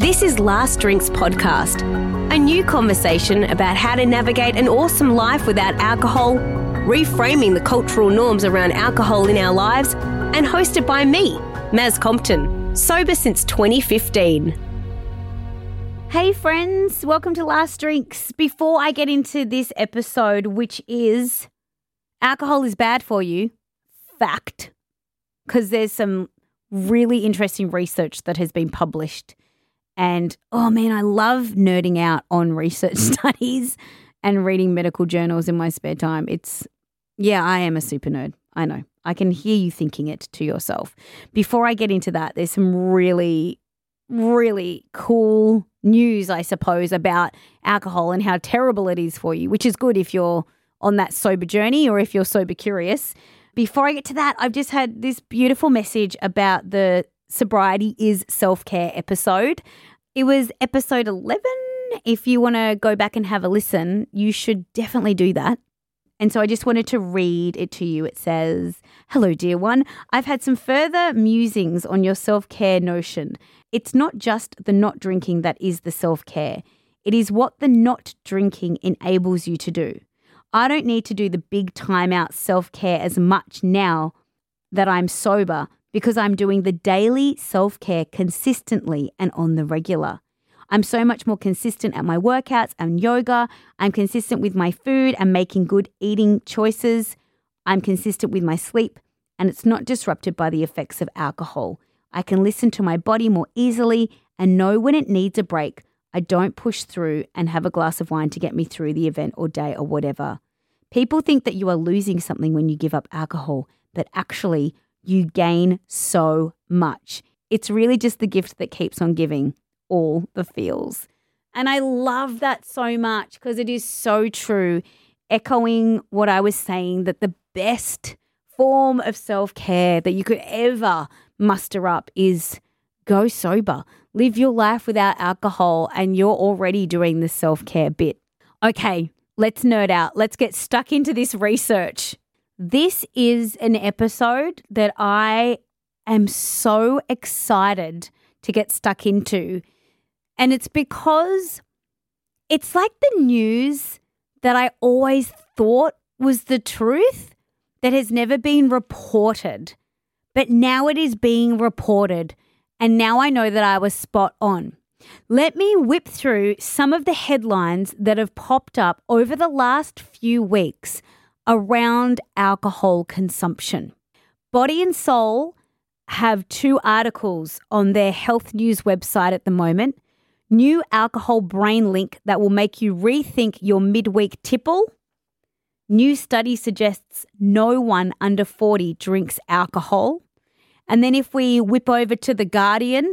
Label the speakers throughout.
Speaker 1: This is Last Drinks Podcast, a new conversation about how to navigate an awesome life without alcohol, reframing the cultural norms around alcohol in our lives, and hosted by me, Maz Compton, sober since 2015. Hey, friends, welcome to Last Drinks. Before I get into this episode, which is alcohol is bad for you, fact, because there's some really interesting research that has been published and oh man, I love nerding out on research mm. studies and reading medical journals in my spare time. It's, yeah, I am a super nerd. I know. I can hear you thinking it to yourself. Before I get into that, there's some really, really cool news, I suppose, about alcohol and how terrible it is for you, which is good if you're on that sober journey or if you're sober curious. Before I get to that, I've just had this beautiful message about the sobriety is self care episode. It was episode 11. If you want to go back and have a listen, you should definitely do that. And so I just wanted to read it to you. It says, Hello, dear one. I've had some further musings on your self care notion. It's not just the not drinking that is the self care, it is what the not drinking enables you to do. I don't need to do the big timeout self care as much now that I'm sober because I'm doing the daily self care consistently and on the regular. I'm so much more consistent at my workouts and yoga. I'm consistent with my food and making good eating choices. I'm consistent with my sleep, and it's not disrupted by the effects of alcohol. I can listen to my body more easily and know when it needs a break. I don't push through and have a glass of wine to get me through the event or day or whatever. People think that you are losing something when you give up alcohol, but actually, you gain so much. It's really just the gift that keeps on giving all the feels. And I love that so much because it is so true, echoing what I was saying that the best form of self care that you could ever muster up is go sober. Live your life without alcohol, and you're already doing the self care bit. Okay, let's nerd out. Let's get stuck into this research. This is an episode that I am so excited to get stuck into. And it's because it's like the news that I always thought was the truth that has never been reported. But now it is being reported. And now I know that I was spot on. Let me whip through some of the headlines that have popped up over the last few weeks around alcohol consumption. Body and Soul have two articles on their health news website at the moment. New alcohol brain link that will make you rethink your midweek tipple. New study suggests no one under 40 drinks alcohol. And then if we whip over to The Guardian,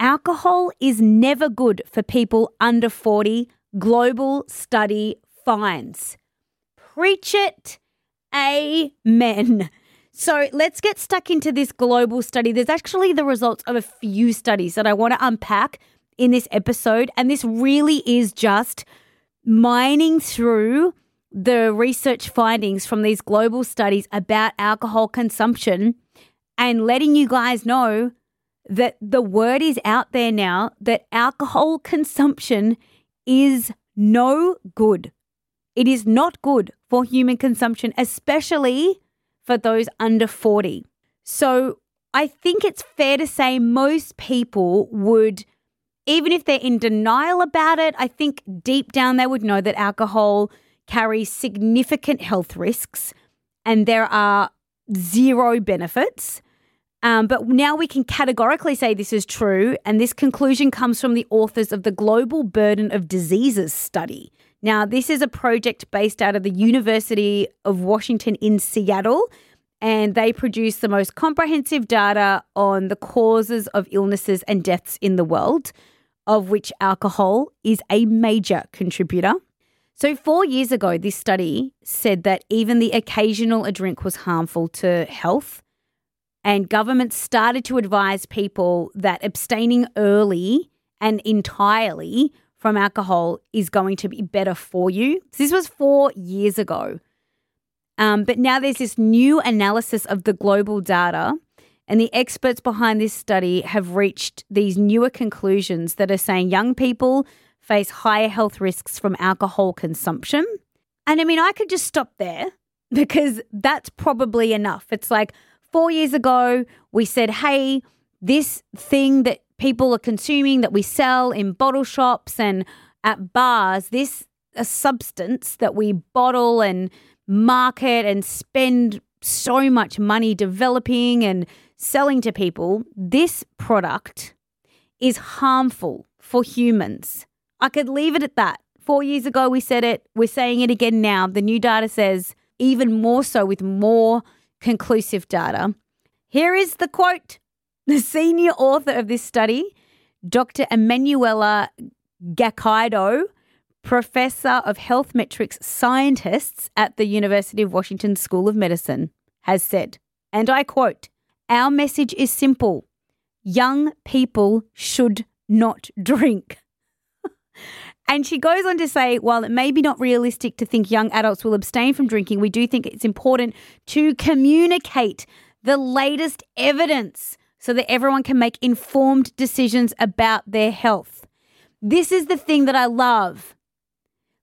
Speaker 1: alcohol is never good for people under 40, global study finds. Preach it. Amen. So let's get stuck into this global study. There's actually the results of a few studies that I want to unpack in this episode. And this really is just mining through the research findings from these global studies about alcohol consumption and letting you guys know that the word is out there now that alcohol consumption is no good. It is not good for human consumption, especially for those under 40. So I think it's fair to say most people would, even if they're in denial about it, I think deep down they would know that alcohol carries significant health risks and there are zero benefits. Um, but now we can categorically say this is true, and this conclusion comes from the authors of the Global Burden of Diseases study. Now, this is a project based out of the University of Washington in Seattle, and they produce the most comprehensive data on the causes of illnesses and deaths in the world, of which alcohol is a major contributor. So, four years ago, this study said that even the occasional a drink was harmful to health. And governments started to advise people that abstaining early and entirely from alcohol is going to be better for you. This was four years ago. Um, but now there's this new analysis of the global data, and the experts behind this study have reached these newer conclusions that are saying young people face higher health risks from alcohol consumption. And I mean, I could just stop there because that's probably enough. It's like four years ago, we said, hey, this thing that people are consuming that we sell in bottle shops and at bars, this a substance that we bottle and market and spend so much money developing and selling to people, this product is harmful for humans. I could leave it at that. Four years ago, we said it. We're saying it again now. The new data says even more so with more conclusive data. Here is the quote the senior author of this study, Dr. Emmanuela Gakidou, professor of health metrics scientists at the University of Washington School of Medicine, has said, and I quote, Our message is simple young people should not drink. and she goes on to say, while it may be not realistic to think young adults will abstain from drinking, we do think it's important to communicate the latest evidence so that everyone can make informed decisions about their health. This is the thing that I love.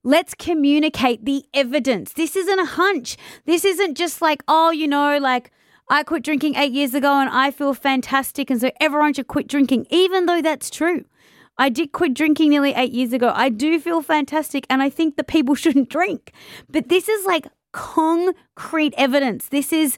Speaker 1: Let's communicate the evidence. This isn't a hunch. This isn't just like, oh, you know, like I quit drinking eight years ago and I feel fantastic. And so everyone should quit drinking, even though that's true. I did quit drinking nearly eight years ago. I do feel fantastic. And I think that people shouldn't drink. But this is like concrete evidence. This is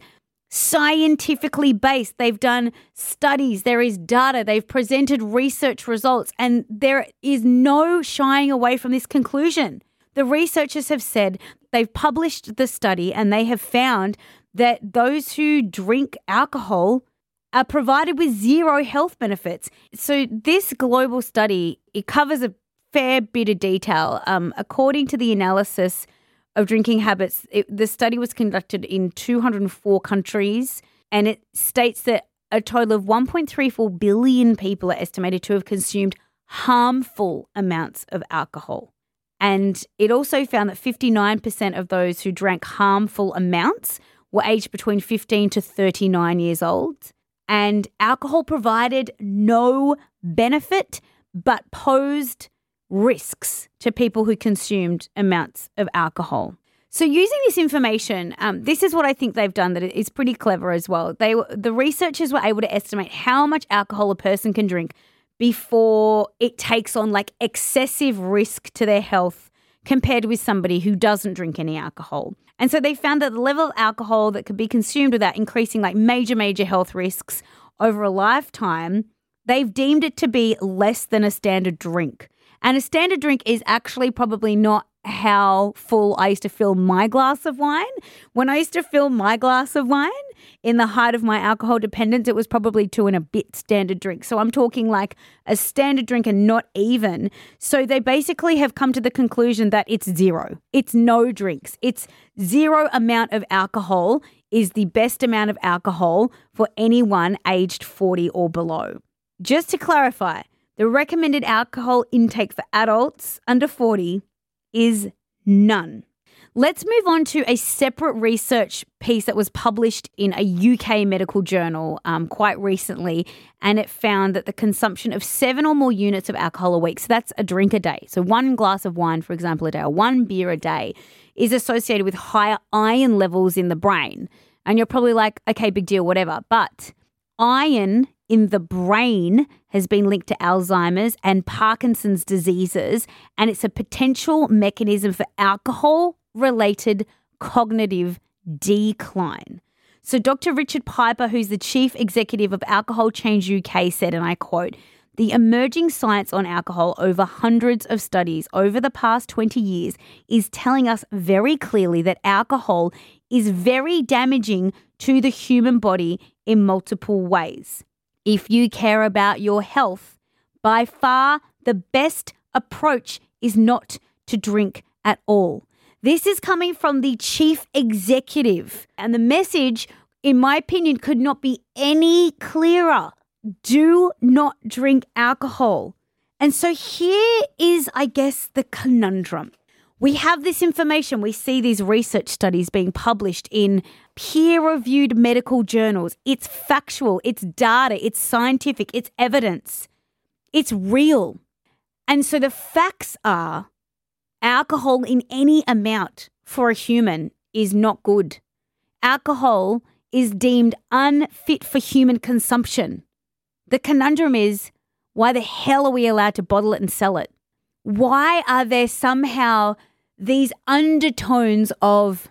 Speaker 1: scientifically based. They've done studies, there is data, they've presented research results, and there is no shying away from this conclusion. The researchers have said they've published the study and they have found that those who drink alcohol are provided with zero health benefits. So this global study it covers a fair bit of detail. Um, according to the analysis of drinking habits, it, the study was conducted in 204 countries, and it states that a total of 1.34 billion people are estimated to have consumed harmful amounts of alcohol. And it also found that 59% of those who drank harmful amounts were aged between 15 to 39 years old. And alcohol provided no benefit but posed risks to people who consumed amounts of alcohol. So, using this information, um, this is what I think they've done that is pretty clever as well. They the researchers were able to estimate how much alcohol a person can drink before it takes on like excessive risk to their health compared with somebody who doesn't drink any alcohol. And so they found that the level of alcohol that could be consumed without increasing like major, major health risks over a lifetime, they've deemed it to be less than a standard drink. And a standard drink is actually probably not how full I used to fill my glass of wine. When I used to fill my glass of wine in the height of my alcohol dependence, it was probably two and a bit standard drink. So I'm talking like a standard drink and not even. So they basically have come to the conclusion that it's zero. It's no drinks. It's zero amount of alcohol is the best amount of alcohol for anyone aged 40 or below. Just to clarify, the recommended alcohol intake for adults under 40 is none. Let's move on to a separate research piece that was published in a UK medical journal um, quite recently, and it found that the consumption of seven or more units of alcohol a week, so that's a drink a day, so one glass of wine, for example, a day, or one beer a day, is associated with higher iron levels in the brain. And you're probably like, okay, big deal, whatever. But iron in the brain has been linked to Alzheimer's and Parkinson's diseases, and it's a potential mechanism for alcohol related cognitive decline. So, Dr. Richard Piper, who's the chief executive of Alcohol Change UK, said, and I quote, the emerging science on alcohol over hundreds of studies over the past 20 years is telling us very clearly that alcohol is very damaging to the human body in multiple ways. If you care about your health, by far the best approach is not to drink at all. This is coming from the chief executive, and the message, in my opinion, could not be any clearer. Do not drink alcohol. And so here is, I guess, the conundrum. We have this information, we see these research studies being published in peer reviewed medical journals. It's factual, it's data, it's scientific, it's evidence, it's real. And so the facts are alcohol in any amount for a human is not good. Alcohol is deemed unfit for human consumption. The conundrum is why the hell are we allowed to bottle it and sell it? Why are there somehow these undertones of,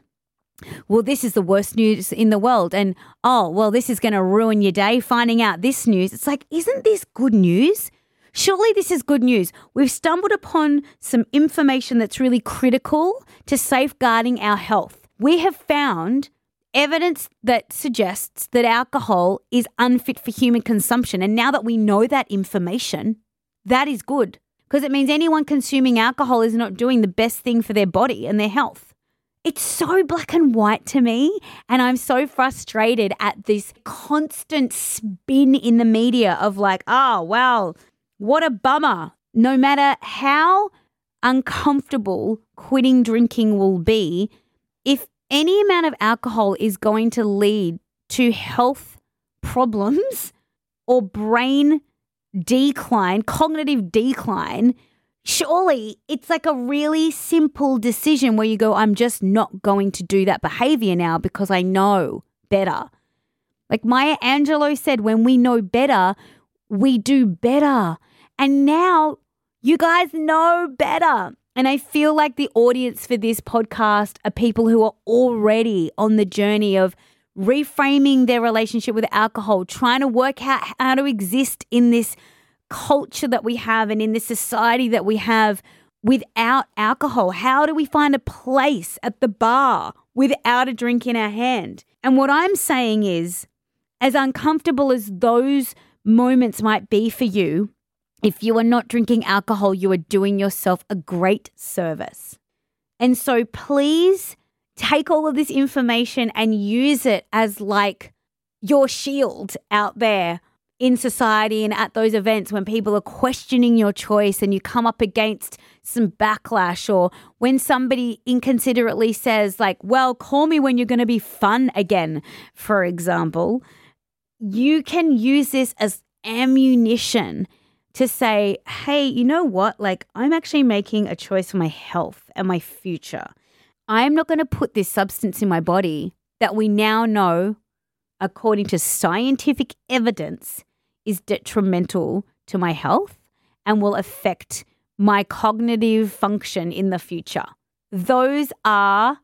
Speaker 1: well, this is the worst news in the world, and oh, well, this is going to ruin your day finding out this news? It's like, isn't this good news? Surely this is good news. We've stumbled upon some information that's really critical to safeguarding our health. We have found evidence that suggests that alcohol is unfit for human consumption. And now that we know that information, that is good because it means anyone consuming alcohol is not doing the best thing for their body and their health. It's so black and white to me. And I'm so frustrated at this constant spin in the media of like, oh, well, what a bummer. No matter how uncomfortable quitting drinking will be, if any amount of alcohol is going to lead to health problems or brain decline, cognitive decline, surely it's like a really simple decision where you go, I'm just not going to do that behavior now because I know better. Like Maya Angelou said, when we know better, we do better. And now you guys know better. And I feel like the audience for this podcast are people who are already on the journey of reframing their relationship with alcohol, trying to work out how to exist in this culture that we have and in this society that we have without alcohol. How do we find a place at the bar without a drink in our hand? And what I'm saying is, as uncomfortable as those moments might be for you, if you are not drinking alcohol, you are doing yourself a great service. And so please take all of this information and use it as like your shield out there in society and at those events when people are questioning your choice and you come up against some backlash or when somebody inconsiderately says like well call me when you're going to be fun again for example you can use this as ammunition to say, hey, you know what? Like, I'm actually making a choice for my health and my future. I'm not going to put this substance in my body that we now know, according to scientific evidence, is detrimental to my health and will affect my cognitive function in the future. Those are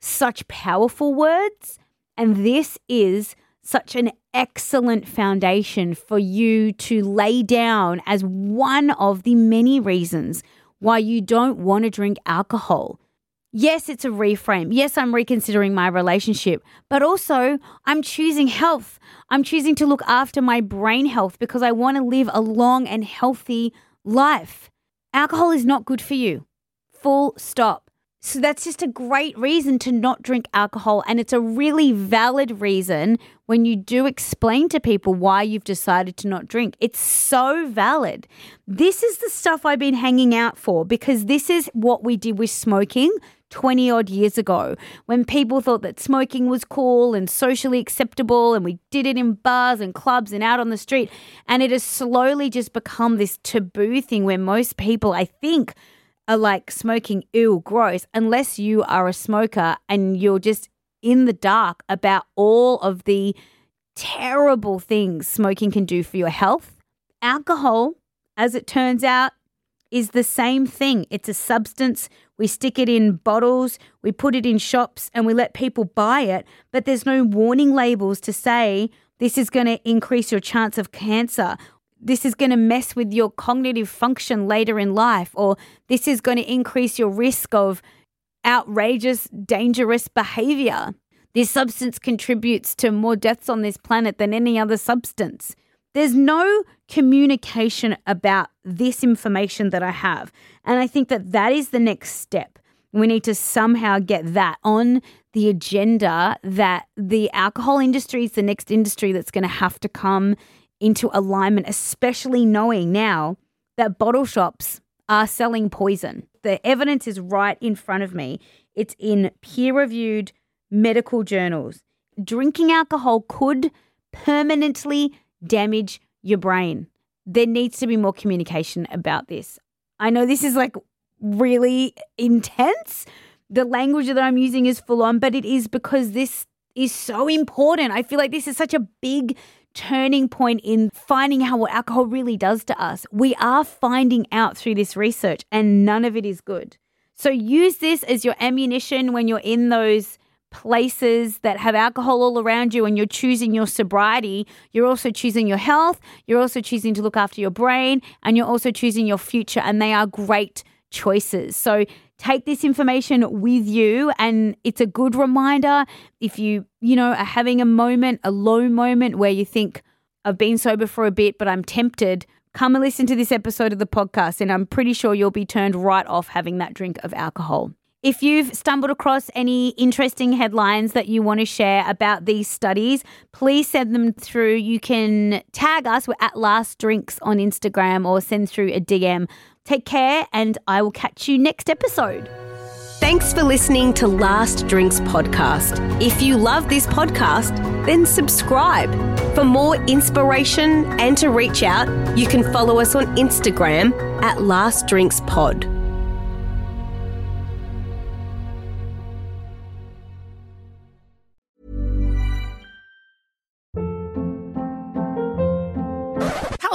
Speaker 1: such powerful words. And this is such an excellent foundation for you to lay down as one of the many reasons why you don't want to drink alcohol. Yes, it's a reframe. Yes, I'm reconsidering my relationship, but also I'm choosing health. I'm choosing to look after my brain health because I want to live a long and healthy life. Alcohol is not good for you. Full stop. So that's just a great reason to not drink alcohol. And it's a really valid reason when you do explain to people why you've decided to not drink. It's so valid. This is the stuff I've been hanging out for because this is what we did with smoking 20 odd years ago when people thought that smoking was cool and socially acceptable and we did it in bars and clubs and out on the street. And it has slowly just become this taboo thing where most people, I think, are like smoking, ew, gross, unless you are a smoker and you're just in the dark about all of the terrible things smoking can do for your health. Alcohol, as it turns out, is the same thing. It's a substance. We stick it in bottles, we put it in shops, and we let people buy it, but there's no warning labels to say this is going to increase your chance of cancer this is going to mess with your cognitive function later in life, or this is going to increase your risk of outrageous, dangerous behavior. This substance contributes to more deaths on this planet than any other substance. There's no communication about this information that I have. And I think that that is the next step. We need to somehow get that on the agenda that the alcohol industry is the next industry that's going to have to come into alignment, especially knowing now that bottle shops are selling poison. The evidence is right in front of me. It's in peer reviewed medical journals. Drinking alcohol could permanently damage your brain. There needs to be more communication about this. I know this is like really intense. The language that I'm using is full on, but it is because this is so important. I feel like this is such a big turning point in finding out what alcohol really does to us. We are finding out through this research, and none of it is good. So use this as your ammunition when you're in those places that have alcohol all around you and you're choosing your sobriety, you're also choosing your health, you're also choosing to look after your brain, and you're also choosing your future. And they are great choices. So take this information with you and it's a good reminder if you, you know, are having a moment, a low moment where you think I've been sober for a bit but I'm tempted, come and listen to this episode of the podcast and I'm pretty sure you'll be turned right off having that drink of alcohol. If you've stumbled across any interesting headlines that you want to share about these studies, please send them through. You can tag us. We're at Last Drinks on Instagram or send through a DM. Take care, and I will catch you next episode.
Speaker 2: Thanks for listening to Last Drinks Podcast. If you love this podcast, then subscribe. For more inspiration and to reach out, you can follow us on Instagram at Last Drinks Pod.